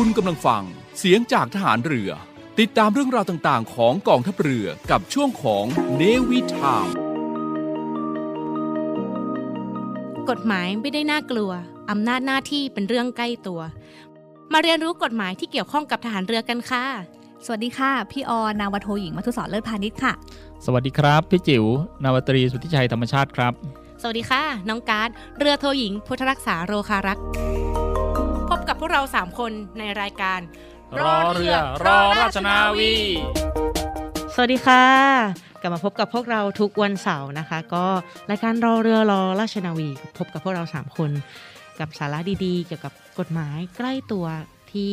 คุณกำลังฟังเสียงจากทหารเรือ ติดตามเรื่องราวต่างๆ ของกองทัพเรือกับช่วงของเนวิทามกฎหมายไม่ได้น่ากลัว อำนาจหน้าที่เป็นเรื่องใกล้ตัว มาเรียนรู้กฎหมายที่เกี่ยวข้องกับทหารเรือกันค่ะ สวัสดีค่ะ พี่ออนาวาโทหญิงมัทุศรเลิศพาณิชย์ค่ะ สวัสดีครับ พี่จิ๋วนาวาตรีสุทธิชัยธรรมชาติครับ สวัสดีค่ะ น้องการ์ดเรือโทหญิงพุทธรักษาโรคารักษ์พบ กับพวกเรา 3 คนในรายการ รอเรือ รอราชนาวี สวัสดีค่ะ กลับมาพบกับพวกเราทุกวันเสาร์นะคะ ก็รายการรอเรือรอราชนาวี พบกับพวกเรา 3 คน กับสาระดีๆ เกี่ยวกับกฎหมายใกล้ตัวที่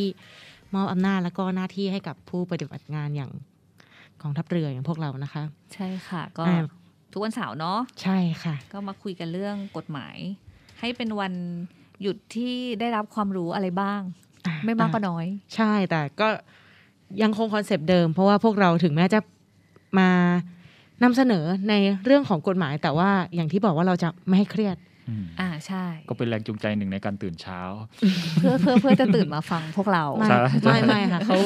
มอบอำนาจและก็หน้าที่ให้กับผู้ปฏิบัติงานอย่างกองทัพเรืออย่างพวกเรานะคะ ใช่ค่ะก็อ่าทุกวันเสาร์เนาะใช่ค่ะ ก็มาคุยกันเรื่องกฎหมาย ให้เป็นวัน หยุดที่ได้รับความรู้อะไรบ้าง ไม่มากก็น้อย ใช่แต่ก็ยังคง concept เดิม เพราะว่าพวกเราถึงแม้จะมานำเสนอในเรื่องของกฎหมาย แต่ว่าอย่างที่บอกว่าเราจะไม่ให้เครียด อ่าใช่ ก็เป็นแรงจูงใจหนึ่งในการตื่นเช้า เพื่อเพื่อเพื่อจะตื่นมาฟังพวกเราไม่ใช่ไม่ไม่ค่ะเขา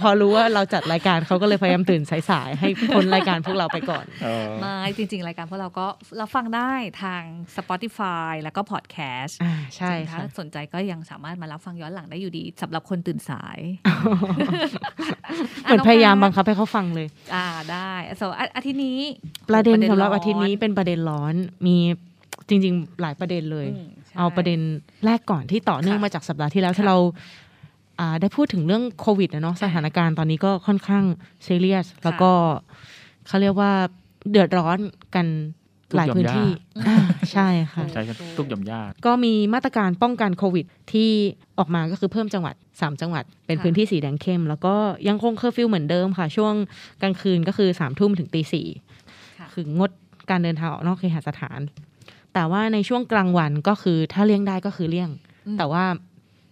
พอรู้ว่าเราจัดรายการเขาก็เลยพยายามตื่นสายๆให้พ้นรายการพวกเราไปก่อนเออไม่จริง ๆ รายการพวกเราก็รับฟังได้ทาง Spotify แล้วก็ Podcast อ่าใช่ถ้าค่ะสนใจก็ยังสามารถมารับฟังย้อนหลังได้อยู่ดีสำหรับคนตื่นสายเหมือนพยายามบังคับให้เขาฟังเลย อ่าได้สำหรับอาทิตย์นี้ประเด็นสำหรับร้อาทิตย์นี้เป็นประเด็นร้อนมี จริง ๆ หลายประเด็นเลยอืมใช่เอาประเด็นแรกก่อนที่ต่อเนื่องค่ะมาจากสัปดาห์ที่แล้วที่ค่ะเราอ่าได้พูดถึงเรื่องโควิดนะเนาะสถานการณ์ตอนนี้ก็ค่อนข้างซีเรียส แล้วก็เขาเรียกว่าเดือดร้อนกันหลายพื้นที่อ่าใช่ค่ะใช้กันทุกหย่อมหญ้าก็มีมาตรการป้องกันโควิด ที่ออกมาก็คือเพิ่มจังหวัด 3 จังหวัด เป็นค่ะพื้นที่สีแดงเข้ม แล้วก็ยังคงเคอร์ฟิวเหมือนเดิมค่ะ ช่วงกลางคืนก็คือสามทุ่มถึงตีสี่ค่ะคืองดการเดินทางออกนอกเคหสถาน แต่ว่าในช่วงกลางวันก็คือถ้าเลี่ยงได้ก็คือเลี่ยงอืมแต่ว่า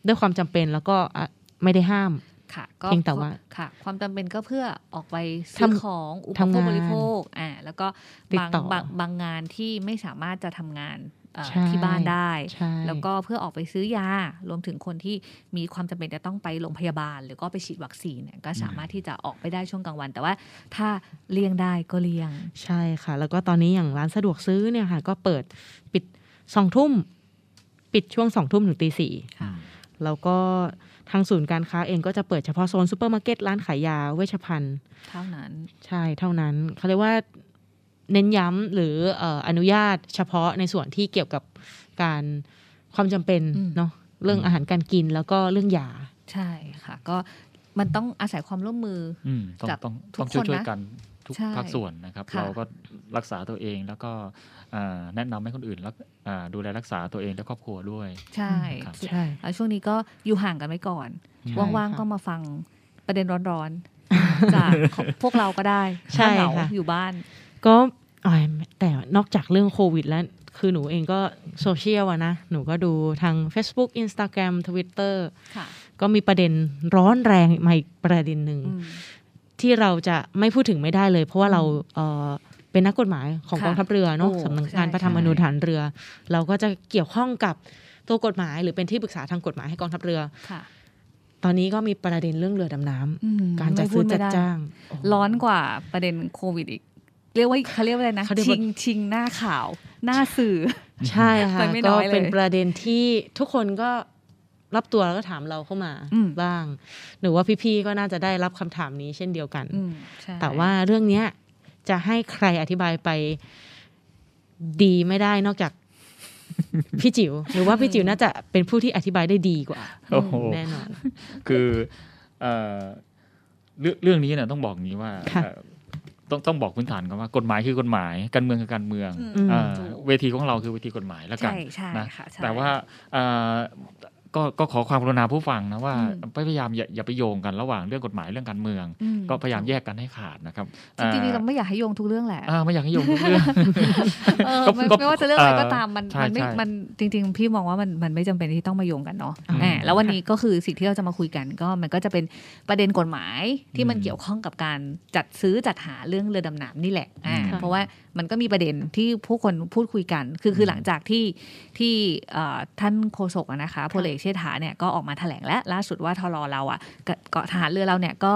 ด้วยความจำเป็นแล้วก็อะไม่ได้ห้ามค่ะก็เพียงแต่ว่าค่ะ ความจำเป็นก็เพื่อออกไปทำซื้อของอุปทำโภคงานบริโภคอ่าแล้วก็ติดบางต่อบางบางงานที่ไม่สามารถจะทำงานเอ่อใช่ ที่บ้านได้ใช่แล้วก็เพื่อออกไปซื้อยา รวมถึงคนที่มีความจำเป็นจะต้องไปโรงพยาบาล หรือก็ไปฉีดวัคซีนเนี่ยก็สามารถที่จะออกไปได้ช่วงกลางวัน แต่ว่าถ้าเลี่ยงได้ก็เลี่ยง ใช่ค่ะ แล้วก็ตอนนี้อย่างร้านสะดวกซื้อเนี่ยค่ะ ก็เปิดปิดสองทุ่มปิดช่วงสองทุ่มถึงตีสี่ค่ะแล้วก็ทางศูนย์การค้าเองก็จะเปิดเฉพาะโซนซูเปอร์มาร์เก็ตร้านขายยาเวชภัณฑ์ เท่านั้น ใช่เท่านั้นเขาเรียกว่า เน้นย้ำหรือเอ่ออนุญาตเฉพาะในส่วนที่เกี่ยวกับการความจำเป็นอืมเนาะเรื่องอาหารการกินแล้วก็เรื่องยาใช่ค่ะก็มันต้องอาศัยความร่วมมืออืมต้องจากต้องทุกต้องช่วยคนช่วยนะกันทุกใช่ภาคส่วนนะครับค่ะเราก็รักษาตัวเองแล้วก็อ่าแนะนำให้คนอื่นรักอ่าดูแลรักษาตัวเองและครอบครัวด้วย ใช่ครับใช่แล้วช่วงนี้ก็อยู่ห่างกันไว้ก่อนใช่ว่างค่ะๆก็มาฟังประเด็นร้อนๆจากของพวกเราก็ได้ใช่ถ้าเหงาค่ะอยู่บ้าน ก็อ่อยแต่นอกจากเรื่องโควิด แล้วคือหนูเองก็โซเชียลอะนะ หนูก็ดูทาง Facebook Instagram Twitter ค่ะก็มีประเด็นร้อนแรงมาอีกประเด็นหนึ่งอืมที่เราจะไม่พูดถึงไม่ได้เลย เพราะว่าเราเอ่อเป็นนักกฎหมายของค่ะกองทัพเรือเนาะโอ้สำนักใช่งานพระธรรมใช่นูญฐานเรือ เราก็จะเกี่ยวข้องกับตัวกฎหมาย หรือเป็นที่ปรึกษาทางกฎหมายให้กองทัพเรือค่ะตอนนี้ก็มีประเด็นเรื่องเรือดำน้ำอืมการจัดไม่พูซื้อไม่จัดไจ้าง ร้อนกว่าประเด็นโควิดอีก เรียกว่าเขาเรียกว่าอะไรนะเขาเรียกชิว่างชิงหน้าข่าว หน้าสื่อ ใช่ค่ะไปไม่น้ก็อยเลยเป็นประเด็นที่ทุกคนก็รับตัวแล้วก็ถามเราเข้ามาอืมบ้าง หรือว่าพี่ๆก็น่าจะได้รับคำถามนี้เช่นเดียวกันอืมใช่แต่ว่าเรื่องเนี้ยจะให้ใครอธิบายไปดีไม่ได้นอกจากพี่จิ๋วหรือว่าพี่จิ๋วน่าจะเป็นผู้ที่อธิบายได้ดีกว่าโอ้โหแน่นอน คือเอ่อเรื่องเรื่องนี้เนี่ยต้องบอกอย่างนี้ว่าค่ะเอ่อ ต้องต้องบอกพื้นฐานกันว่ากฎหมายคือกฎหมายการเมืองคือการเมืองอืมอ่าถูกเวทีของเราคือเวทีกฎหมายแล้วกันใช่ใช่นะค่ะใช่แต่ว่าเอ่อ ก็ก็ขอความกรุณาผู้ฟังนะว่าอืมพยายามอย่าอย่าไปโยงกันระหว่างเรื่องกฎหมายเรื่องการเมืองอืมก็พยายามแยกกันให้ขาดนะครับจริงๆเราไม่อยากให้โยงทุกเรื่องแหละอ่าไม่อยากให้โยงทุกเรื่องเออก็ไม่ก็ไม่ว่าจะเรื่องอะไรก็เอ่อตามมันใช่มันไม่ใช่มันจริง ๆ พี่มองว่ามันมันไม่จำเป็นที่ต้องมาโยงกันเนาะอืมอ่าแล้ววันนี้ก็คือสิ่งที่เราจะมาคุยกันก็มันก็จะเป็นประเด็นกฎหมายที่มันอืมเกี่ยวข้องกับการจัดซื้อจัดหาเรื่องเรือดำน้ำนี่แหละอ่าอืมเพราะว่ามันก็มีประเด็นที่ผู้คนพูดคุยกัน คือคือหลังจากที่ที่เอ่อท่านโฆษกอะนะคะพลเอกเชษฐาเนี่ยก็ออกมาแถลงและล่าสุดว่าทรเราอะกเกาะทหารเรือเราเนี่ยก็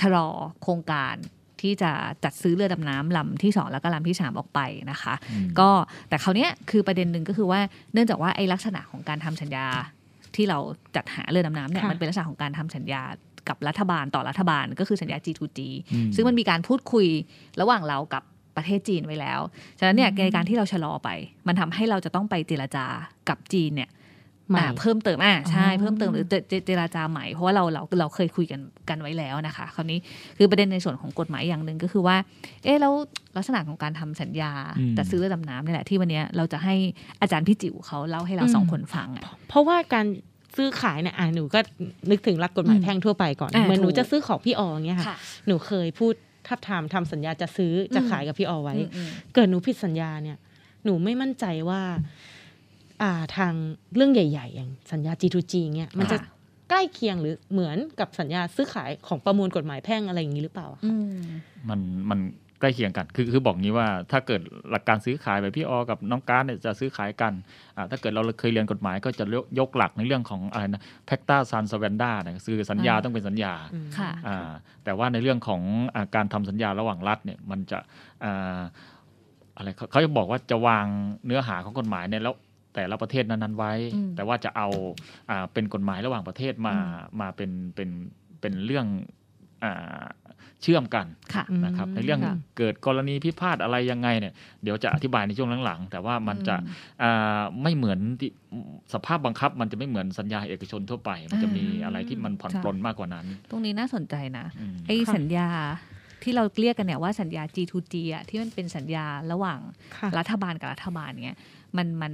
ชะลอโครงการที่จะจัดซื้อเรือดำน้ำลำที่สองแล้วก็ลำที่สามออกไปนะคะอืมก็แต่คราวเนี้ยคือประเด็นหนึ่งก็คือว่าเนื่องจากว่าไอ้ลักษณะของการทำสัญญาที่เราจัดหาเรือดำน้ำเนี่ยค่ะมันเป็นลักษณะของการทำสัญญากับรัฐบาลต่อรัฐบาลก็คือสัญญา G2G อืมซึ่งมันมีการพูดคุยระหว่างเรากับประเทศจีนไว้แล้ว ฉะนั้นเนี่ยในการที่เราชะลอไป มันทำให้เราจะต้องไปเจรจากับจีนเนี่ยให ม่อ่าเพิ่มเติมอ่าใช่อ๋อเพิ่มเติมหรือเจเจเจรจาใหม่เพราะว่าเราเราเราเคยคุยกันกันไว้แล้วนะคะ คราวนี้คือประเด็นในส่วนของกฎหมายอย่างหนึ่งก็คือว่า เอ๊ะแล้วลักษณะของการทำสัญญาอืมจัดซื้อเรือดำน้ำนี่แหละที่วันเนี้ยเราจะให้อาจารย์พี่จิ๋วเขาเล่าให้เราอืมสองคนฟังอะเพราะว่าการซื้อขายเนี่ยอะหนูก็นึกถึงหลักกฎหมายอืมแพ่งทั่วไปก่อนอ่าเหมือนหนูถูกจะซื้อของพี่อออย่างเงี้ยค่ะค่ะ หนูเคยพูดทับทามทำสัญญาจะซื้อจะขายกับพี่ออไว้อืมอืมเกิดหนูผิดสัญญาเนี่ย หนูไม่มั่นใจว่าอ่า ทางเรื่องใหญ่ ๆ อย่างสัญญา G2G เนี่ยมันจะค่ะใกล้เคียงหรือเหมือนกับสัญญาซื้อขายของประมวลกฎหมายแพ่งอะไรอย่างนี้หรือเปล่าอะอืมมันมันใกล้เคียงกันคือคือบอกงี้ว่าถ้าเกิดหลักการซื้อขายแบบพี่ออกับน้องการดเนี่ยจะซื้อขายกันอ่าถ้าเกิดเราเคยเรียนกฎหมายก็จะยกยกหลักในเรื่องของอะไรนะแพคตาซันสแวนด้านะคือสัญญาอ่าต้องเป็นสัญญาอืมค่ะอ่าแต่ว่าในเรื่องของอาการทำสัญญาระหว่างรัฐเนี่ยมันจะอ่าอะไรเขาเขาจะบอกว่าจะวางเนื้อหาของกฎหมายเนี่ยแล้ว แต่ละประเทศนั้นๆไว้อืมแต่ว่าจะเอาอ่าเป็นกฎหมายระหว่างประเทศมาอืมาเป็นเป็นเป็นเรื่องอ่าเชื่อมกันค่ะอืมนะครับในเรื่องค่ะเกิดกรณีพิพาทอะไรยังไงเนี่ยเดี๋ยวจะอธิบายในช่วงหลังๆ แต่ว่ามันจะอืมอ่าไม่เหมือนที่สภาพบังคับ มันจะไม่เหมือนสัญญาเอกชนทั่วไป มันจะมีอ่าอะไรที่มันผ่อนค่ะปลนมากกว่านั้น ตรงนี้น่าสนใจนะอืมไอ้ค่ะสัญญาที่เราเรียกกันเนี่ยว่าสัญญา G2G อะที่มันเป็นสัญญาระหว่างค่ะรัฐบาลกับรัฐบาลเนี้ยมันมัน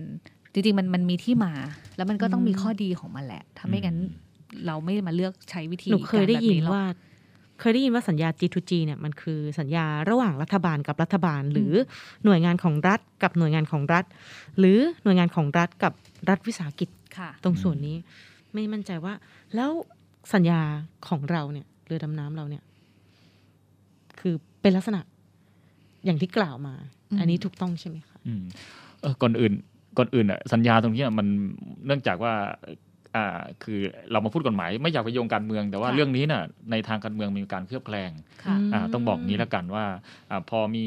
จริงๆมันมันมีที่มา แล้วมันก็ต้องอืมมีข้อดีของมันแหละถ้าไม่งั้นอืมเราไม่มาเลือกใช้วิธีหนูเคยได้ยินการแบบหรอกว่า เคยได้ยินว่าสัญญา G2G เนี่ยมันคือสัญญาระหว่างรัฐบาลกับรัฐบาล หรือหน่วยงานของรัฐกับหน่วยงานของรัฐ หรือหน่วยงานของรัฐกับรัฐวิสาหกิจค่ะตรงส่วนนี้ ไม่มั่นใจว่า แล้วสัญญาของเราเนี่ยเรือดำน้ำเราเนี่ย คือเป็นลักษณะอย่างที่กล่าวมาอืมอันนี้ถูกต้องใช่ไหมคะอืมเออก่อนอื่น ก่อนอื่นอะสัญญาตรงเนี้ยมันเนื่องจากว่าอ่าคือเรามาพูดกฎหมายไม่อยากไปโยงการเมือง แต่ว่าค่ะเรื่องนี้น่ะในทางการเมืองมีการเคลือบแคลงค่ะอืมอ่าต้องบอกงี้แล้วกันว่าอาพอมี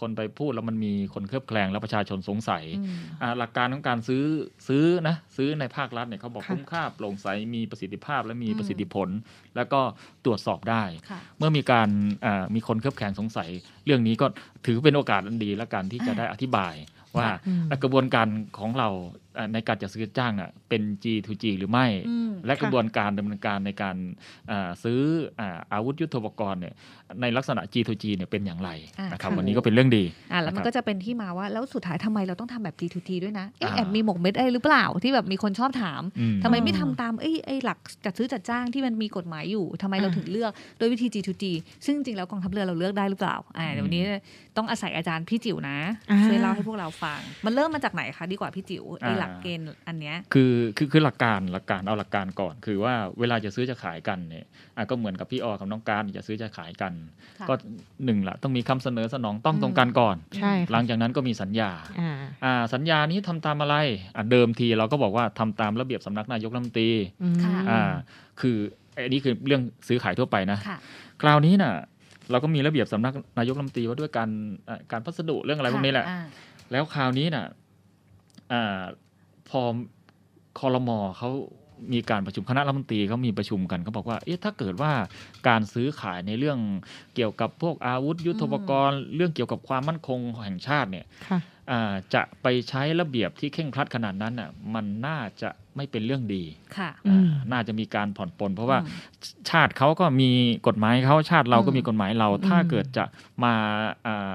คนไปพูดแล้วมันมีคนเคลือบแคลงแล้วประชาชนสงสัยอืมอ่าหลักการของการซื้อซื้อนะซื้อในภาครัฐเนี่ยเขาบอกค่ะคุ้มค่าโปร่งใสมีประสิทธิภาพและมีอืมประสิทธิผล แล้วก็ตรวจสอบได้ค่ะเมื่อมีการอ่ามีคนเคลือบแคลงสงสัย เรื่องนี้ก็ถือเป็นโอกาสอันดีแล้วกันที่จะอ่าได้อธิบาย ว่าอืมกระบวนการของเราอ่า ในการจัดซื้อจ้างน่ะเป็น G2G หรือไม่อืมและค่ะกระบวนการดำเนินการในการอ่าซื้ออาอาวุธยุทโธปกรณ์เนี่ยในลักษณะ G2G เนี่ยเป็นอย่างไรอ่านนะครับค่ะวันนี้ก็เป็นเรื่องดีอะแล้วมันนะครับก็จะเป็นที่มาว่าแล้วสุดท้ายทำไมเราต้องทำแบบ G2G ด้วยนะเอ๊ะอ่าแอบมีหมกเม็ดอะไรหรือเปล่าที่แบบมีคนชอบถามอืมทำไมไม่ทำตามเอ้ยไอ้หลักจัดซื้อจัดจ้างที่มันมีกฎหมายอยู่ทำไมเราอ่าถึงเลือกโดยวิธี G2G ซึ่งจริงๆแล้วกองทัพเรือเราเลือกได้หรือเปล่าอ่าเดี๋ยววันนี้ต้องอาศัยอาจารย์พี่จิ๋วนะอ่าช่วยเล่าให้พวกเราฟัง มันเริ่มมาจากไหนคะดีกว่าพี่จิ๋วไอ้อ่าหลักเกณฑ์อันเนี้ยคือคือคือหลักการหลักการเอาหลักการก่อน คือว่าเวลาจะซื้อจะขายกันเนี่ยอะก็เหมือนกับพี่ออกับน้องการจะซื้อจะขายกันค่ะก็หนึ่งละต้องมีคำเสนอสนองต้องอืมตรงกันก่อนใช่หลัค่ะงจากนั้นก็มีสัญญาอ่าอ่าสัญญานี้ทำตามอะไรอะเดิมทีเราก็บอกว่าทำตามระเบียบสำนักนายกรัฐมนตรีอืมค่ะอ่าคืออันนี้คือเรื่องซื้อขายทั่วไปนะค่ะคราวนี้น่ะเราก็มีระเบียบสำนักนายกรัฐมนตรีว่าด้วยการอะการพัสดุเรื่องอะไรพวกนี้แหละอ่าแล้วคราวนี้น่ะอ่า พอคอรมอเขามีการประชุมคณะรัฐมนตรีเขามีประชุมกันเขาบอกว่า เอ๊ะถ้าเกิดว่าการซื้อขายในเรื่องเกี่ยวกับพวกอาวุธ ยุทโธปกรณ์ เรื่องเกี่ยวกับความมั่นคงแห่งชาติเนี่ยค่ะอ่าจะไปใช้ระเบียบที่เคร่งครัดขนาดนั้นน่ะมันน่าจะไม่เป็นเรื่องดีค่ะอืมอ่าน่าจะมีการผ่อนปลนเพราะว่าอืมชาติเขาก็มีกฎหมายเขาชาติเราก็อืมมีกฎหมายเราอืมถ้าเกิดจะมาอ่าอ่า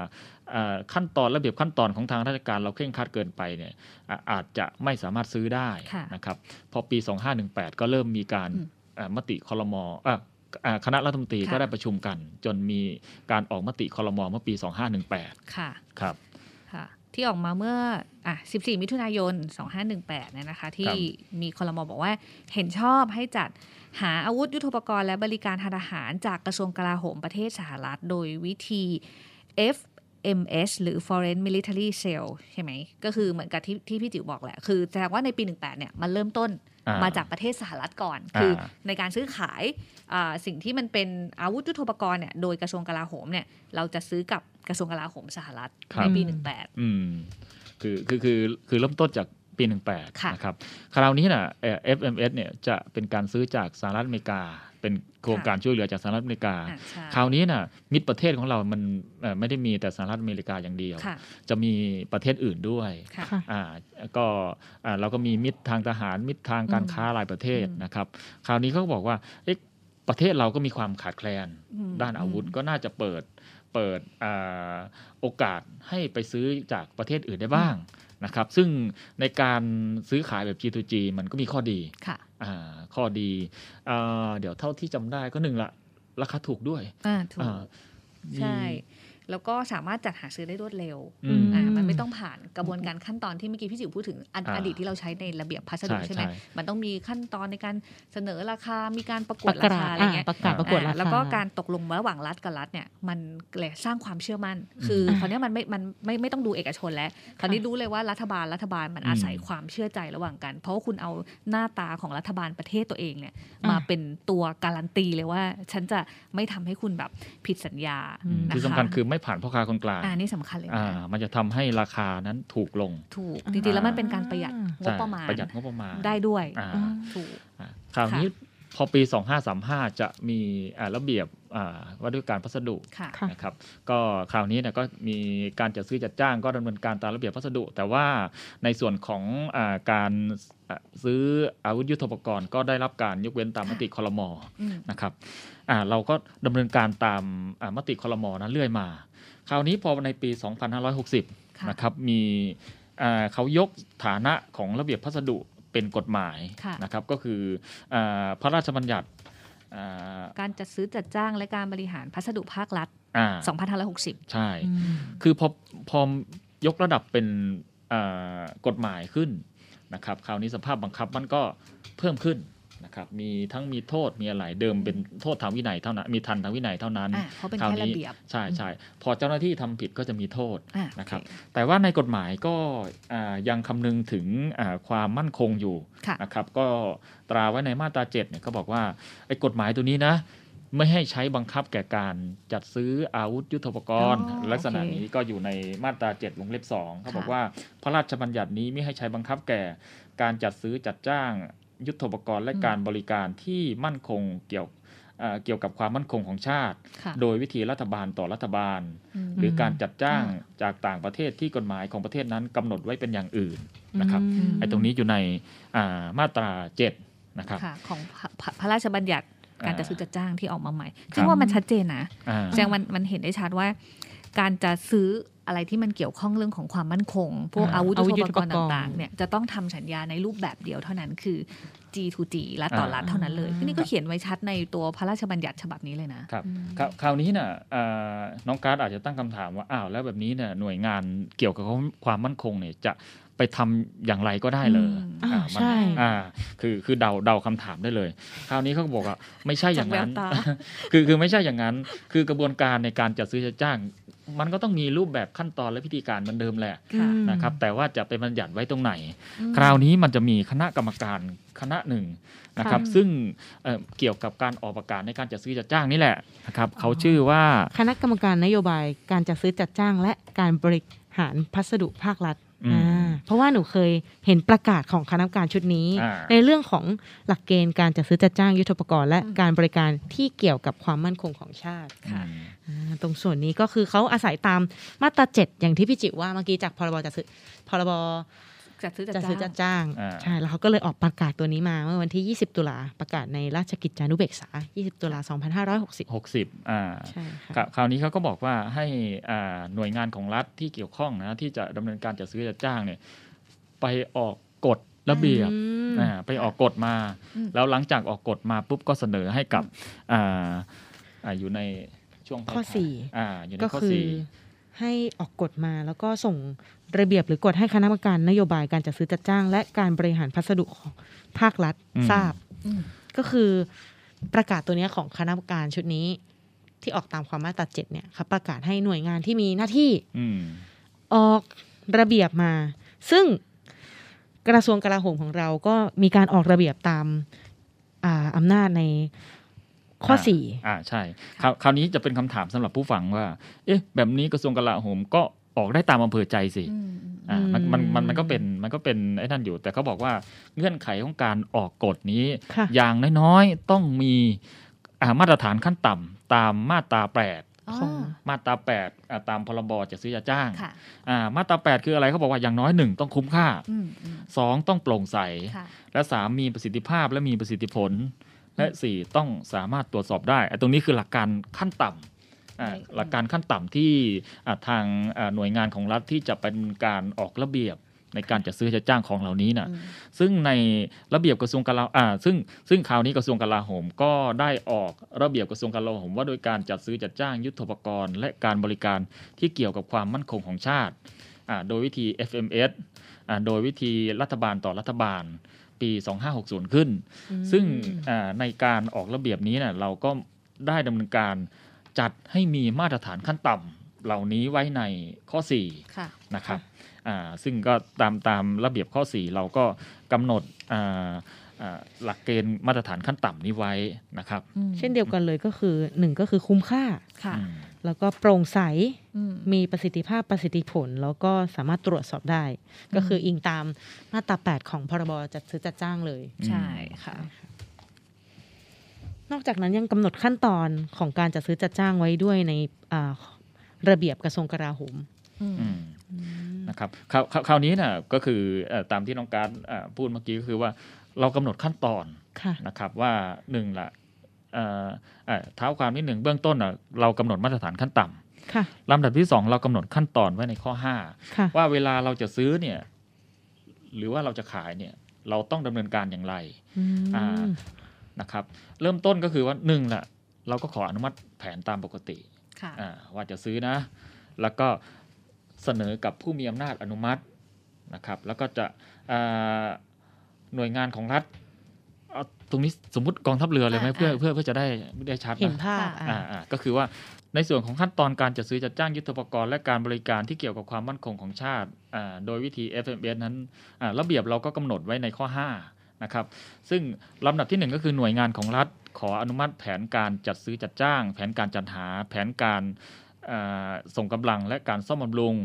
ขั้นตอนระเบียบขั้นตอนของทางราชการเราเคร่งครัดเกินไปเนี่ยอ่าอาจจะไม่สามารถซื้อได้ค่ะนะครับพอปี 2518 ก็เริ่มมีการอืมอ่ามติคอรมออะอ่าคณะรัฐมนตรีค่ะก็ได้ประชุมกัน จนมีการออกมติคอรมอเมื่อปี 2518 ค่ะครับค่ะที่ออกมาเมื่ออะ14 มิถุนายน 2518เนี่ยนะคะ ที่มีคอรมอบอกว่าเห็นชอบให้จัดหาอาวุธยุทโธปกรณ์และบริการทางทหารจากกระทรวงกลาโหมประเทศสหรัฐ โดยวิธี FMS หรือ Foreign Military Sale ใช่ไหม ก็คือเหมือนกับที่ที่พี่จิ๋วบอกแหละ คือแสดงว่าในปี 18 เนี่ย มันเริ่มต้นอ่ามมาจากประเทศสหรัฐก่อน คืออาในการซื้อขายอ่าสิ่งที่มันเป็นอาวุธยุทโธปกรณ์เนี่ย โดยกระทรวงกลาโหมเนี่ย เราจะซื้อกับกระทรวงกลาโหมสหรัฐครับในปีอืม18อืมคือคือคือคือเริ่มต้นจากปีค่ะ18 นะครับ คราวนี้นะเอ่อ FMS เนี่ยจะเป็นการซื้อจากสหรัฐอเมริกา เป็นโครงการช่วยเหลือจากสหรัฐอเมริกาอะใช่คราวนี้นะมิตรประเทศของเรามันเอ่อไม่ได้มีแต่สหรัฐอเมริกาอย่างเดียวค่ะจะมีประเทศอื่นด้วยค่ะค่ะอ่าก็อ่าเราก็มีมิตรทางทหาร มิตรทางการค้าหลายประเทศอืมนะครับ คราวนี้เขาก็บอกว่าเอ๊ะประเทศเราก็มีความขาดแคลนอืมด้านอาวุธอืมก็น่าจะเปิดเปิดอ่าโอกาสให้ไปซื้อจากประเทศอื่นได้บ้าง นะครับซึ่งในการซื้อขายแบบ G2G มันก็มีข้อดีค่ะอ่าข้อดีอ่าเดี๋ยวเท่าที่จำได้ก็หนึ่งละราคาถูกด้วยอ่าถูกอ่ามีใช่ แล้วก็สามารถจัดหาซื้อได้รวดเร็วอืมอ่ามันไม่ต้องผ่านกระบวนการขั้นตอนที่เมื่อกี้พี่จิ๋วพูดถึงอันอ่าอดีตที่เราใช้ในระเบียบพัสดุใช่ใช่ไหมใช่มันต้องมีขั้นตอนในการเสนอราคา มีการประกวปดระรากาคาศอะไรอ่าเงี้ยประกาศประกวดราอ่าคาแล้วก็การตกลงระหว่างรัฐกับรัฐเนี่ยมันเลยสร้างความเชื่อมั่น คือคราวเนี้ยมันไม่มันไม่ไม่ต้องดูเอกชนแล้วคราวนี้รู้เลยว่ารัฐบาลรัฐบาลมันอาศัยอืมความเชื่อใจระหว่างกัน เพราะว่าคุณเอาหน้าตาของรัฐบาลประเทศตัวเองเนี่ยอ่ามมาเป็นตัวการันตีเลยว่า ฉันจะไม่ทำให้คุณแบบผิดสัญญาอืมนะที่คะสำคัญคือไม่ผ่านพ่อค้าคนกลางอ่านี่สำคัญเลยอ่านะมันจะทำให้ราคานั้นถูกลง ถูกจริงๆแล้วมันเป็นการประหยัดงใช่บประมาณประหยัดงบประมาณได้ด้วยอ่าอ่าถูกอ่าคราวนี้ พอปี 2535 จะมีอ่าระเบียบอ่าว่าด้วยการพัสดุค่ะค่ะนะครับก็คราวนี้เนี่ยก็มีการจัดซื้อจัดจ้างก็ดำเนินการตามระเบียบพัสดุ แต่ว่าในส่วนของอาการอ่าซื้ออาวุธยุทโธปกรณ์ ก็ได้รับการยกเว้นตามมติคอรมออืมนะครับอ่าเราก็ดำเนินการตามอ่ามติคอรมอนั้นเรื่อยมา คราวนี้พอในปี 2560ค่ะนะครับมีอ่าเขายกฐานะของระเบียบพัสดุ เป็นกฎหมายค่ะนะครับก็คืออาพระราชบัญญัติอ่าการจัดซื้อจัดจ้างและการบริหารพัสดุภาครัฐอ่า2560 ใช่อืมคือพอพอยกระดับเป็นอ่ากฎหมายขึ้นนะครับ คราวนี้สภาพบังคับมันก็เพิ่มขึ้น นะครับมีทั้งมีโทษมีอะไรเดิมเป็นโทษทางวินัยเท่านั้นมีทันทางวินัยเท่านั้นอ่าเพราะเป็นคราวแค่ระนี้เบียบใช่ใช่พอเจ้าหน้าที่ทำผิดก็จะมีโทษอ่านะครับโอเแต่ว่าในกฎหมายก็อ่ายังคำนึงถึงอ่าความมั่นคงอยู่ค่ะนะครับก็ตราไว้ในมาตรา7เนี่ยเขาบอกว่าไอ้กฎหมายตัวนี้นะไม่ให้ใช้บังคับแก่การจัดซื้ออาวุธยุทโธปกรณ์อ๋อลักษณะโอเคนี้ก็อยู่ในมาตรา7วงเล็บ2เขาบอกค่ะว่าพระราชบัญญัตินี้ไม่ให้ใช้บังคับแก่การจัดซื้อจัดจ้าง ยุทโธปกรณ์และการบริการที่มั่นคงเกี่ยวอ่าเกี่ยวกับความมั่นคงของชาติค่ะโดยวิธีรัฐบาลต่อรัฐบาลมหรือการจัดจ้างอ่าจากต่างประเทศที่กฎหมายของประเทศนั้นกำหนดไว้เป็นอย่างอื่นนะครับอืมไอ้ตรงนี้อยู่ในอ่ามาตรา7นะครับค่ะของพระพระพระราชบัญญัติการอ่าจัดซื้อจัดจ้างที่ออกมาใหม่ครับซึ่งว่ามันชัดเจนนะอ่าแสดงมันมันเห็นได้ชัดว่า การจะซื้อ อะไรที่มันเกี่ยวข้องเรื่องของความมั่นคง พวกอ่าอาวุธอาวุธยุทโธปกรณ์ยุทโธปกรณ์ต่างๆเนี่ยจะต้องทำสัญญาในรูปแบบเดียวเท่านั้นคือ G to G รัฐต่อรัฐเท่านั้นเลยอ่านี่ก็เขียนไว้ชัดในตัวพระราชบัญญัติฉบับนี้เลยนะครับคราวคราวนี้น่ะอ่าน้องการ์ดอาจจะตั้งคำถามว่าอ้าวแล้วแบบนี้เนี่ยหน่วยงานเกี่ยวกับความมั่นคงเนี่ยจะไปทำอย่างไรก็ได้เลยอืมอ่าอ่ามันใช่อ่าคือคือเดาเดาคำถามได้เลย คราวนี้เขาก็บอกว่าไม่ใช่อย่างนั้นจากแววตาคือคือไม่ใช่อย่างนั้น คือกระบวนการในการจัดซื้อจัดจ้าง มันก็ต้องมีรูปแบบขั้นตอนและพิธีการเหมือนเดิมแหละค่ะอืมนะครับ แต่ว่าจะไปบัญญัติไว้ตรงไหนอืมคราวนี้มันจะมีคณะกรรมการคณะหนึ่งนะครับค่ะซึ่งเอ่อเกี่ยวกับการออกประกาศในการจัดซื้อจัดจ้างนี่แหละนะครับเขาชื่อว่าคณะกรรมการนโยบายการจัดซื้อจัดจ้าง และการบริหารพัสดุภาครัฐอืมอ่า เพราะว่าหนูเคยเห็นประกาศของคณะกรรมการชุดนี้อ่าในเรื่องของหลักเกณฑ์การจัดซื้อจัดจ้างยุทธปกรณ์และอืมการบริการที่เกี่ยวกับความมั่นคงของชาติค่ะอืมอ่าตรงส่วนนี้ก็คือเขาอาศัยตามมาตราเจ็ดอย่างที่พี่จิ๋วว่าเมื่อกี้จากพรบจัดซื้อพรบ จัดซื้อจัดจัดจ้าซื้อจัดจ้างอ่าใช่แล้วเขาก็เลยออกประกาศตัวนี้มาเมื่อวันที่ 20 ตุลาประกาศในราชกิจจานุเบกษา 20 ตุลา2560หกสิบอ่าใช่ครัค่ะบคราวนี้เขาก็บอกว่าให้อ่าหน่วยงานของรัฐที่เกี่ยวข้องนะที่จะดำเนินการจัดซื้อจัดจ้างเนี่ยไปออกกฎระเบียบอืมอ่าไปออกกฎมาอืมแล้วหลังจากออกกฎมาปุ๊บก็เสนอให้กับอ่าอ่าอยู่ในช่วงข้อท้ายๆสี่อ่าอยู่ในก็ข้อคือสี่ให้ออกกฎมาแล้วก็ส่ง ระเบียบหรือกฎให้คณะกรรมการนโยบายการจัดซื้อจัดจ้าง และการบริหารพัสดุของภาครัฐทราบอืมก็คือประกาศตัวเนี้ยของคณะกรรมการชุดนี้ ที่ออกตามความมาตราเจ็ดเนี่ยครับประกาศให้หน่วยงานที่มีหน้าที่อืมออกระเบียบมา ซึ่งกระทรวงกลาโหมของเราก็มีการออกระเบียบตามอ่าอำนาจในข้ออาสี่อ่าใช่คราวคราวนี้จะเป็นคำถามสำหรับผู้ฟังว่า เอ๊ะ แบบนี้กระทรวงกลาโหมก็ ออกได้ตามอำเภอใจสิอืมอืมอ่ามันมันมันอืมมันก็เป็นมันก็เป็นไอ้นั่นอยู่ แต่เขาบอกว่าเงื่อนไขของการออกกฎนี้ค่ะอย่างน้อยๆต้องมีอ่ามาตรฐานขั้นต่ำตามมาตราแปดอ๋อของมาตราแปดอ่าตามพรบจัดซื้อจัดจ้างค่ะอ่ามาตราแปดคืออะไรเขาบอกว่าอย่างน้อยหนึ่งต้องคุ้มค่าอืมอืมสองต้องโปร่งใสค่ะและสามมีประสิทธิภาพและมีประสิทธิผล และสี่ต้องสามารถตรวจสอบได้ไอ้ตรงนี้คือหลักการขั้นต่ำอ่าใช่ หลักการขั้นต่ำที่อ่าทางอ่าหน่วยงานของรัฐที่จะเป็นการออกระเบียบในการจัดซื้อจัดจ้างของเหล่านี้นะอืมซึ่งในระเบียบกระทรวงกลาอ่า ซึ่งซึ่งคราวนี้กระทรวงกลาโหม ก็ได้ออกระเบียบกระทรวงกลาโหม ว่าโดยการจัดซื้อจัดจ้างยุทโธปกรณ์ และการบริการที่เกี่ยวกับความมั่นคงของชาติอ่าโดยวิธี FMS อ่าโดยวิธีรัฐบาลต่อรัฐบาลปี 2560 ขึ้น ซึ่งอ่าในการออกระเบียบนี้เนี่ยเราก็ได้ดำเนินการ จัดให้มีมาตรฐานขั้นต่ำเหล่านี้ไว้ในข้อ4ค่ะนะครับอ่าซึ่งก็ตามตามระเบียบข้อ 4 เราก็กำหนดอ่าอ่าหลักเกณฑ์มาตรฐานขั้นต่ำนี้ไว้นะครับอืมเช่นเดียวกันเลยก็คือหนึ่งก็คือคุ้มค่าค่ะอืมแล้วก็โปร่งใสอืมมีประสิทธิภาพประสิทธิผล แล้วก็สามารถตรวจสอบได้ ก็คืออิงตามมาตรา 8 ของพรบจัดซื้อจัดจ้างเลย ใช่ค่ะ นอกจากนั้นยังกำหนดขั้นตอนของการจัดซื้อจัดจ้างไว้ด้วยในอ่าระเบียบกระทรวงกลาโหมอืมอืมนะครับคราวคราวคราวนี้นะก็คือเอ่อตามที่น้องการดอ่าพูดเมื่อกี้ก็คือว่าเรากำหนดขั้นตอนค่ะนะครับว่าหนึ่งละเอ่อเอ่อเท้าความนิดหนึ่งเบื้องต้นน่ะเรากำหนดมาตรฐานขั้นต่ำค่ะลำดับที่สองเรากำหนดขั้นตอนไว้ในข้อห้าค่ะว่าเวลาเราจะซื้อเนี่ยหรือว่าเราจะขายเนี่ยเราต้องดำเนินการอย่างไรอืมอ่า นะครับ เริ่มต้นก็คือว่าหนึ่งละเราก็ขออนุมัติแผนตามปกติค่ะอ่าว่าจะซื้อนะ แล้วก็เสนอกับผู้มีอำนาจอนุมัตินะครับ แล้วก็จะอ่าหน่วยงานของรัฐเอาตรงนี้สมมติกองทัพเรือเลยไหมอ่าเพื่ออ่าเพื่อเพื่อจะได้ได้ชัดเห็นนะภาพค่ะอ่าอ่าอ่าก็คือว่าในส่วนของขั้นตอนการจัดซื้อจัดจ้างยุทโธปกรณ์และการบริการที่เกี่ยวกับความมั่นคงของชาติอ่าโดยวิธี FMS นั้นอ่าระเบียบเราก็กำหนดไว้ในข้อ 5 นะครับ ซึ่งลำดับที่ 1 ก็คือหน่วยงานของรัฐ ขออนุมัติแผนการจัดซื้อจัดจ้าง แผนการจัดหาแผนการส่งกำลังและการซ่อมบำรุง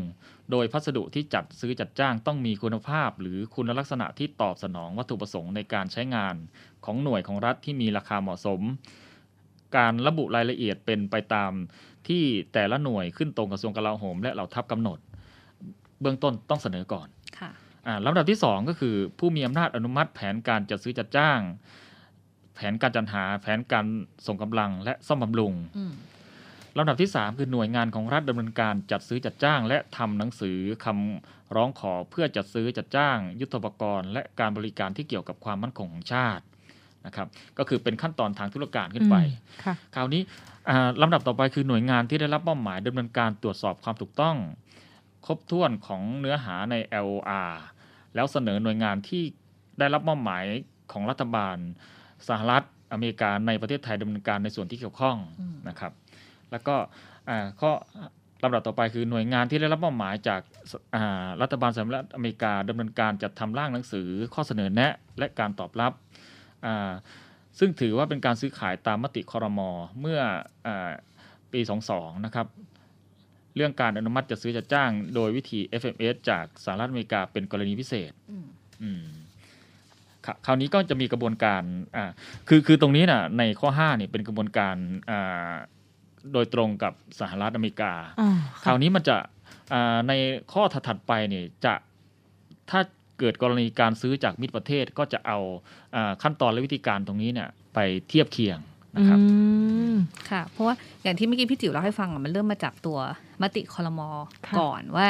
โดยพัสดุที่จัดซื้อจัดจ้างต้องมีคุณภาพ หรือคุณลักษณะที่ตอบสนองวัตถุประสงค์ในการใช้งานของหน่วยของรัฐที่มีราคาเหมาะสม การระบุรายละเอียดเป็นไปตามที่แต่ละหน่วยขึ้นตรงกระทรวงกลาโหม และเหล่าทัพกำหนด เบื้องต้นต้องเสนอก่อนค่ะ ลำดับที่ 2 ก็คือผู้มีอำนาจอนุมัติแผนการจัดซื้อจัดจ้าง แผนการจัดหาแผนการส่งกำลังและซ่อมบำรุงอืมลำดับที่ 3 คือหน่วยงานของรัฐดำเนินการจัดซื้อจัดจ้าง และทำหนังสือคำร้องขอเพื่อจัดซื้อจัดจ้าง ยุทธปกรณ์ และการบริการที่เกี่ยวกับความมั่นคงของชาตินะครับก็คือเป็นขั้นตอนทางธุรการขึ้นไปอืมค่ะคราวนี้อ่าลำดับต่อไปคือหน่วยงานที่ได้รับมอบหมายดำเนินการตรวจสอบความถูกต้อง ครบถ้วนของเนื้อหาใน LOR แล้วเสนอหน่วยงานที่ได้รับมอบหมายของรัฐบาลสหรัฐอเมริกาในประเทศไทยดำเนินการในส่วนที่เกี่ยวข้องอืมนะครับ แล้วก็อ่าข้อลำดับต่อไปคือหน่วยงานที่ได้รับมอบหมายจากสอ่ารัฐบาลสหรัฐอเมริกาดำเนินการจัดทำร่างหนังสือข้อเสนอแนะและการตอบรับอ่าซึ่งถือว่าเป็นการซื้อขายตามมติคอรมอเมื่ออาปี 22 นะครับ เรื่องการอนุมัติจัดซื้อจัดจ้าง โดยวิธี FMS จากสหรัฐอเมริกาเป็นกรณีพิเศษอืมอืมครคราวนี้ก็จะมีกระบวนการอ่าคือคือตรงนี้นะในข้อ5เนี่ยเป็นกระบวนการอ่าโดยตรงกับสหรัฐอเมริกาอ่าคราวนี้มันจะอ่าในข้อถัดๆไปเนี่ยจะถ้าเกิดกรณีการซื้อจากมิตรประเทศก็จะเอาอาขั้นตอนและวิธีการตรงนี้เนี่ยไปเทียบเคียงนะครับอืมค่ะ เพราะว่าอย่างที่เมื่อกี้พี่จิ๋วเล่าให้ฟังอะมันเริ่มมาจากตัว มติคอรมอค่ะก่อนว่า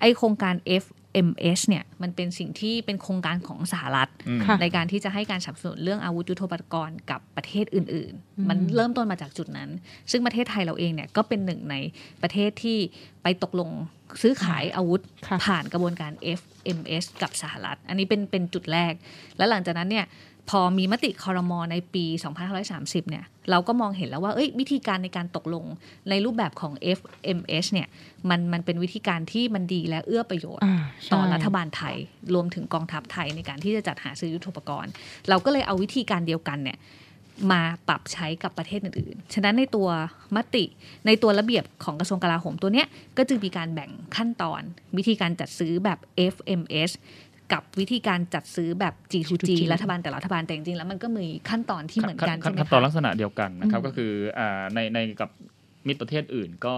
ไอโครงการ F FMS เนี่ยมันเป็นสิ่งที่เป็นโครงการของสหรัฐอืมค่ะในการที่จะให้การสนับสนุนเรื่องอาวุธยุทโธปกรณ์กับประเทศอื่นอืมๆมันเริ่มต้นมาจากจุดนั้น ซึ่งประเทศไทยเราเองเนี่ยก็เป็นหนึ่งในประเทศที่ไปตกลง ซื้อขายอาวุธค่ะผ่านกระบวนการ FMS กับสหรัฐ อันนี้เป็นเป็นจุดแรก แล้วหลังจากนั้นเนี่ยพอมีมติคอรมอในปี 2530 เนี่ย เราก็มองเห็นแล้วว่า เอ้ย วิธีการในการตกลงในรูปแบบของ FMS เนี่ย มันมันเป็นวิธีการที่มันดีและเอื้อประโยชน์อ่าต่อใช่รัฐบาลไทย รวมถึงกองทัพไทยในการที่จะจัดหาซื้อยุทโธปกรณ์ เราก็เลยเอาวิธีการเดียวกันเนี่ย มาปรับใช้กับประเทศอื่นๆ ฉะนั้นในตัวมติในตัวระเบียบของกระทรวงกลาโหมตัวเนี้ยก็จึงมีการแบ่งขั้นตอน วิธีการจัดซื้อแบบ FMS กับวิธีการจัดซื้อแบบ G2G G2G รัฐบาลแต่ละรัฐบาลแต่จริงๆแล้วมันก็มีขั้นตอนที่เหมือนกันขั้ใช่ไหมขั้นตอนลัคะกษณะเดียวกันนะครับอืมก็คืออ่าในในกับมิตรประเทศอื่นก็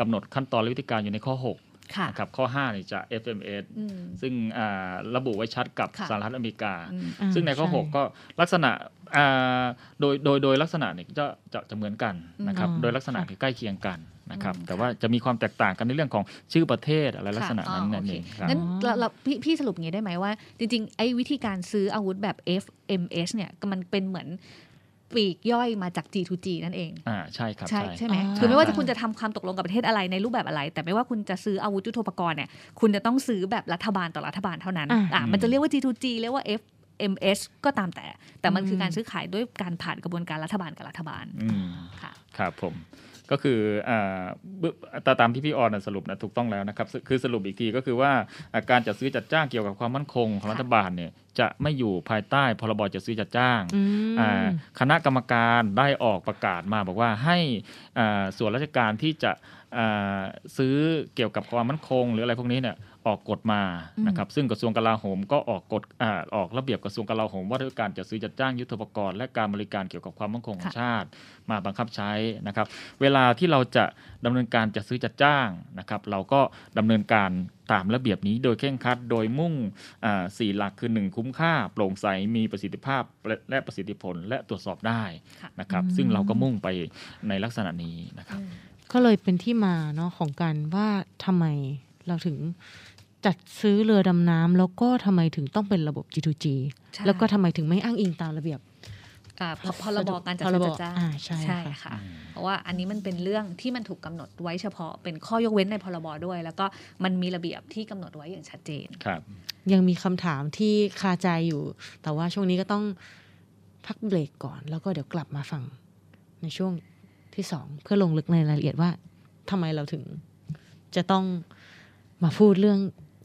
กำหนดขั้นตอนและวิธีการอยู่ในข้อ6ค่ะ นะครับข้อ5นี่จะ FMS อืมซึ่งอ่าระบุไว้ชัดกับค่ะสหรัฐอเมริกาอืมอ่าซึ่งในข้อช่6ก็ลักษณะอ่าโดยโดยโดยลักษณะเนี่ยจะจะจะเหมือนกันนะครับอืมโดยลักษณะค่ะที่ใกล้เคียงกันนะครับอืมแต่ว่าจะมีความแตกต่างกันในเรื่องของชื่อประเทศอะไรลักษณะนั้นค่ะนั่นโเองครับงั้นเราเราพี่พี่สรุปอย่างนี้ได้ไหมว่า จริงๆไอ้วิธีการซื้ออาวุธแบบ FMS เนี่ยมันเป็นเหมือน ปลีกย่อยมาจาก G2G นั่นเอง อ่าใช่ครับใช่ใช่ใช่ไหมอ่าคือไม่ว่าใช่จะคุณจะทำความตกลงกับประเทศอะไรในรูปแบบอะไร แต่ไม่ว่าคุณจะซื้ออาวุธยุทโธปกรณ์เนี่ยคุณจะต้องซื้อแบบรัฐบาลต่อรัฐบาลเท่านั้นอ่าอะมันจะเรียกว่า G2G เรียกว่า FMS ก็ตามแต่ แต่มันคือมการซื้อขายด้วยการผ่านกระบวนการรัฐบาลกับรัฐบาลอืมค่ะครับผม ก็คืออ่าบึตาตามที่พี่ออนนะสรุปนะถูกต้องแล้วนะครับสคือสรุปอีกทีก็คือว่าอ่าการจัดซื้อจัดจ้างเกี่ยวกับความมั่นคงของค่ะรัฐบาลเนี่ยจะไม่อยู่ภายใต้พรบจัดซื้อจัดจ้างอืมอ่าคณะกรรมการได้ออกประกาศมาบอกว่าให้อ่าส่วนราชการที่จะอ่าซื้อเกี่ยวกับความมั่นคง หรืออะไรพวกนี้เนี่ย ออกกฎมานะครับซึ่งกระทรวงกลาโหมก็ออกกฎอาออกระเบียบกระทรวงกลาโหมว่าด้วยการจัดซื้อจัดจ้างยุทโธปกรณ์และการบริการเกี่ยวกับความมั่นคงของค่ะชาติ มาบังคับใช้นะครับ เวลาที่เราจะดำเนินการจัดซื้อจัดจ้างนะครับเราก็ดำเนินการตามระเบียบนี้โดยเคร่งครัด โดยมุ่งอ่าสี่หลักคือ 1 คุ้มค่า โปร่งใสมีประสิทธิภาพและและประสิทธิผลและตรวจสอบได้ค่ะนะครับ ซึ่งเราก็มุ่งไปในลักษณะนี้นะครับ ก็เลยเป็นที่มาเนาะของการว่าทำไมเราถึง จัดซื้อเรือดำน้ำแล้วก็ทำไมถึงต้องเป็นระบบ G2G ใช่แล้วก็ทำไมถึงไม่อ้างอิงตามระเบียบอ่าพพรบการจัดซื้อจัดจ้างอ่าใช่ค่ะค่ะ เพราะว่าอันนี้มันเป็นเรื่องที่มันถูกกำหนดไว้เฉพาะเป็นข้อยกเว้นในพรบด้วย แล้วก็มันมีระเบียบที่กำหนดไว้อย่างชัดเจนครับ ยังมีคำถามที่คาใจอยู่ แต่ว่าช่วงนี้ก็ต้องพักเบรกก่อน แล้วก็เดี๋ยวกลับมาฟังในช่วงที่สองเพื่อลงลึกในรายละเอียดว่าทำไมเราถึงจะต้องมาพูดเรื่อง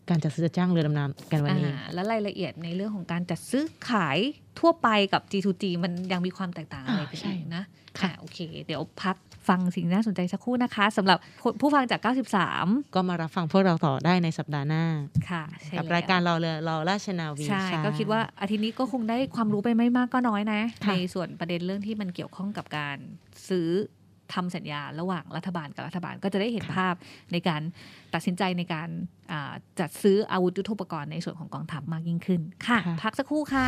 การจัดซื้อจัดจ้างเรือดำน้ำกันวันนี้อ่าและรายละเอียดในเรื่องของการจัดซื้อขายทั่วไปกับ G2G มันยังมีความแตกต่างอะไรอ่ากันใช่อีกนะค่ะอ่าโอเค เดี๋ยวพักฟังสิ่งน่าสนใจสักครู่นะคะสำหรับคนผู้ฟังจาก 93 ก็มารับฟังพวกเราต่อได้ในสัปดาห์หน้าค่ะใช่กับแล้วรายการเราเรือเราราชนาวีใช่ะก็คิดว่าอาทิตย์นี้ก็คงได้ความรู้ไปไม่มากก็น้อยนะค่ะในส่วนประเด็นเรื่องที่มันเกี่ยวข้องกับการซื้อ ทำสัญญาระหว่างรัฐบาลกับรัฐบาลก็จะได้เห็นภาพในการตัดสินใจในการอ่าจัดซื้ออาวุธยุทโธปกรณ์ในส่วนของกองทัพมากยิ่งขึ้นค่ะค่ะพักสักครู่ค่ะ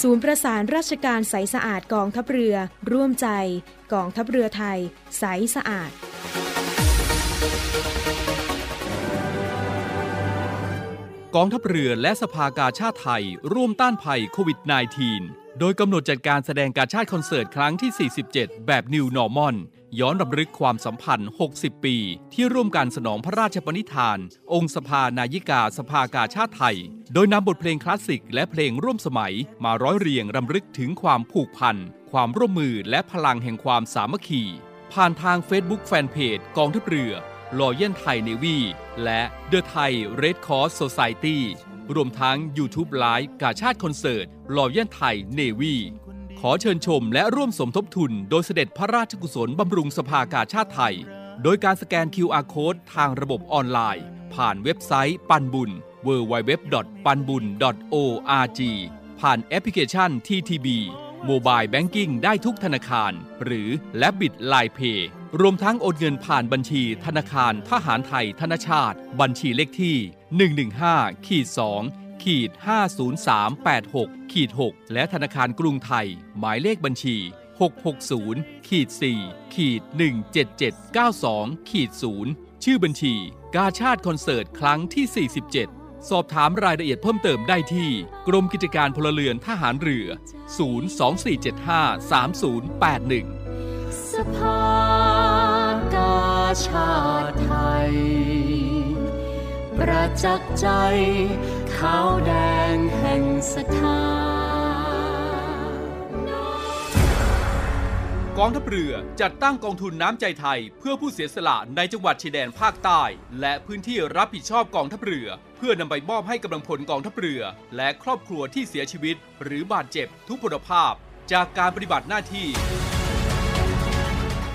ศูนย์ประสานราชการใสสะอาดกองทัพเรือ ร่วมใจ กองทัพเรือไทย ใสสะอาด กองทัพเรือและสภากาชาติไทย ร่วมต้านภัยโควิด -19 โดยกำหนดจัดการแสดงการชาติคอนเสิร์ตครั้งที่ 47 แบบ New Normal ย้อนรำลึกความสัมพันธ์ 60 ปี ที่ร่วมกันสนองพระราชปณิธาน องค์สภานายิกาสภากาชาติไทย โดยนำบทเพลงคลาสสิกและเพลงร่วมสมัย มาร้อยเรียงรำลึกถึงความผูกพัน ความร่วมมือและพลังแห่งความสามัคคี ผ่านทาง Facebook Fanpage กองทัพเรือ เนวีและ The Thai Red Cross Society รวมทั้ง YouTube Live กาชาดคอนเสิร์ต Royal Thai Navy ขอเชิญชมและร่วมสมทบทุนโดยเสด็จพระราชกุศลบำรุงสภากาชาดไทย โดยการสแกน QR Code ทางระบบออนไลน์ ผ่านเว็บไซต์ปันบุญ www.panbun.org ผ่านแอปพลิเคชัน TTB mobile banking ได้ทุกธนาคาร หรือ Rabbit LINE Pay รวมทั้งโอนเงินผ่านบัญชีธนาคารทหารไทยธนชาติ บัญชีเลขที่ 115ขีด2ขีด50386ขีด6และธนาคารกรุงไทย หมายเลขบัญชี 660ขีด4ขีด17792ขีด0ชื่อบัญชี กาชาติคอนเสิร์ต ครั้งที่ 47สอบถามรายละเอียดเพิ่มเติมได้ที่ กรมกิจการพลเรือนทหารเรือ 024753081สภากา ชาติไทย ประจักษ์ใจขาวแดงแห่งศรัทธากองทัพเรือจัดตั้งกองทุนน้ำใจไทย เพื่อผู้เสียสละในจังหวัดชายแดนภาคใต้ และพื้นที่รับผิดชอบกองทัพเรือ เพื่อนำไปมอบให้กำลังพลกองทัพเรือ และครอบครัวที่เสียชีวิต หรือบาดเจ็บทุกพลภาพ จากการปฏิบัติหน้าที่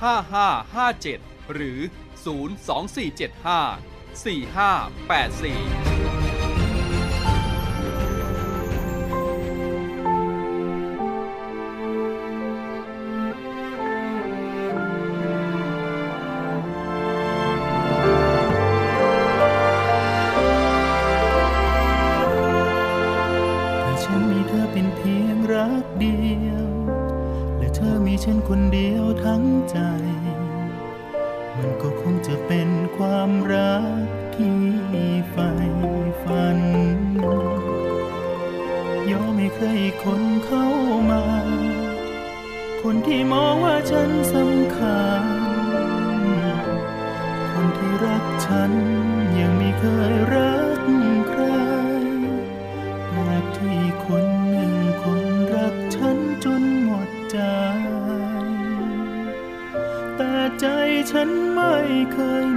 5557 หรือ 02475 4584 นไม่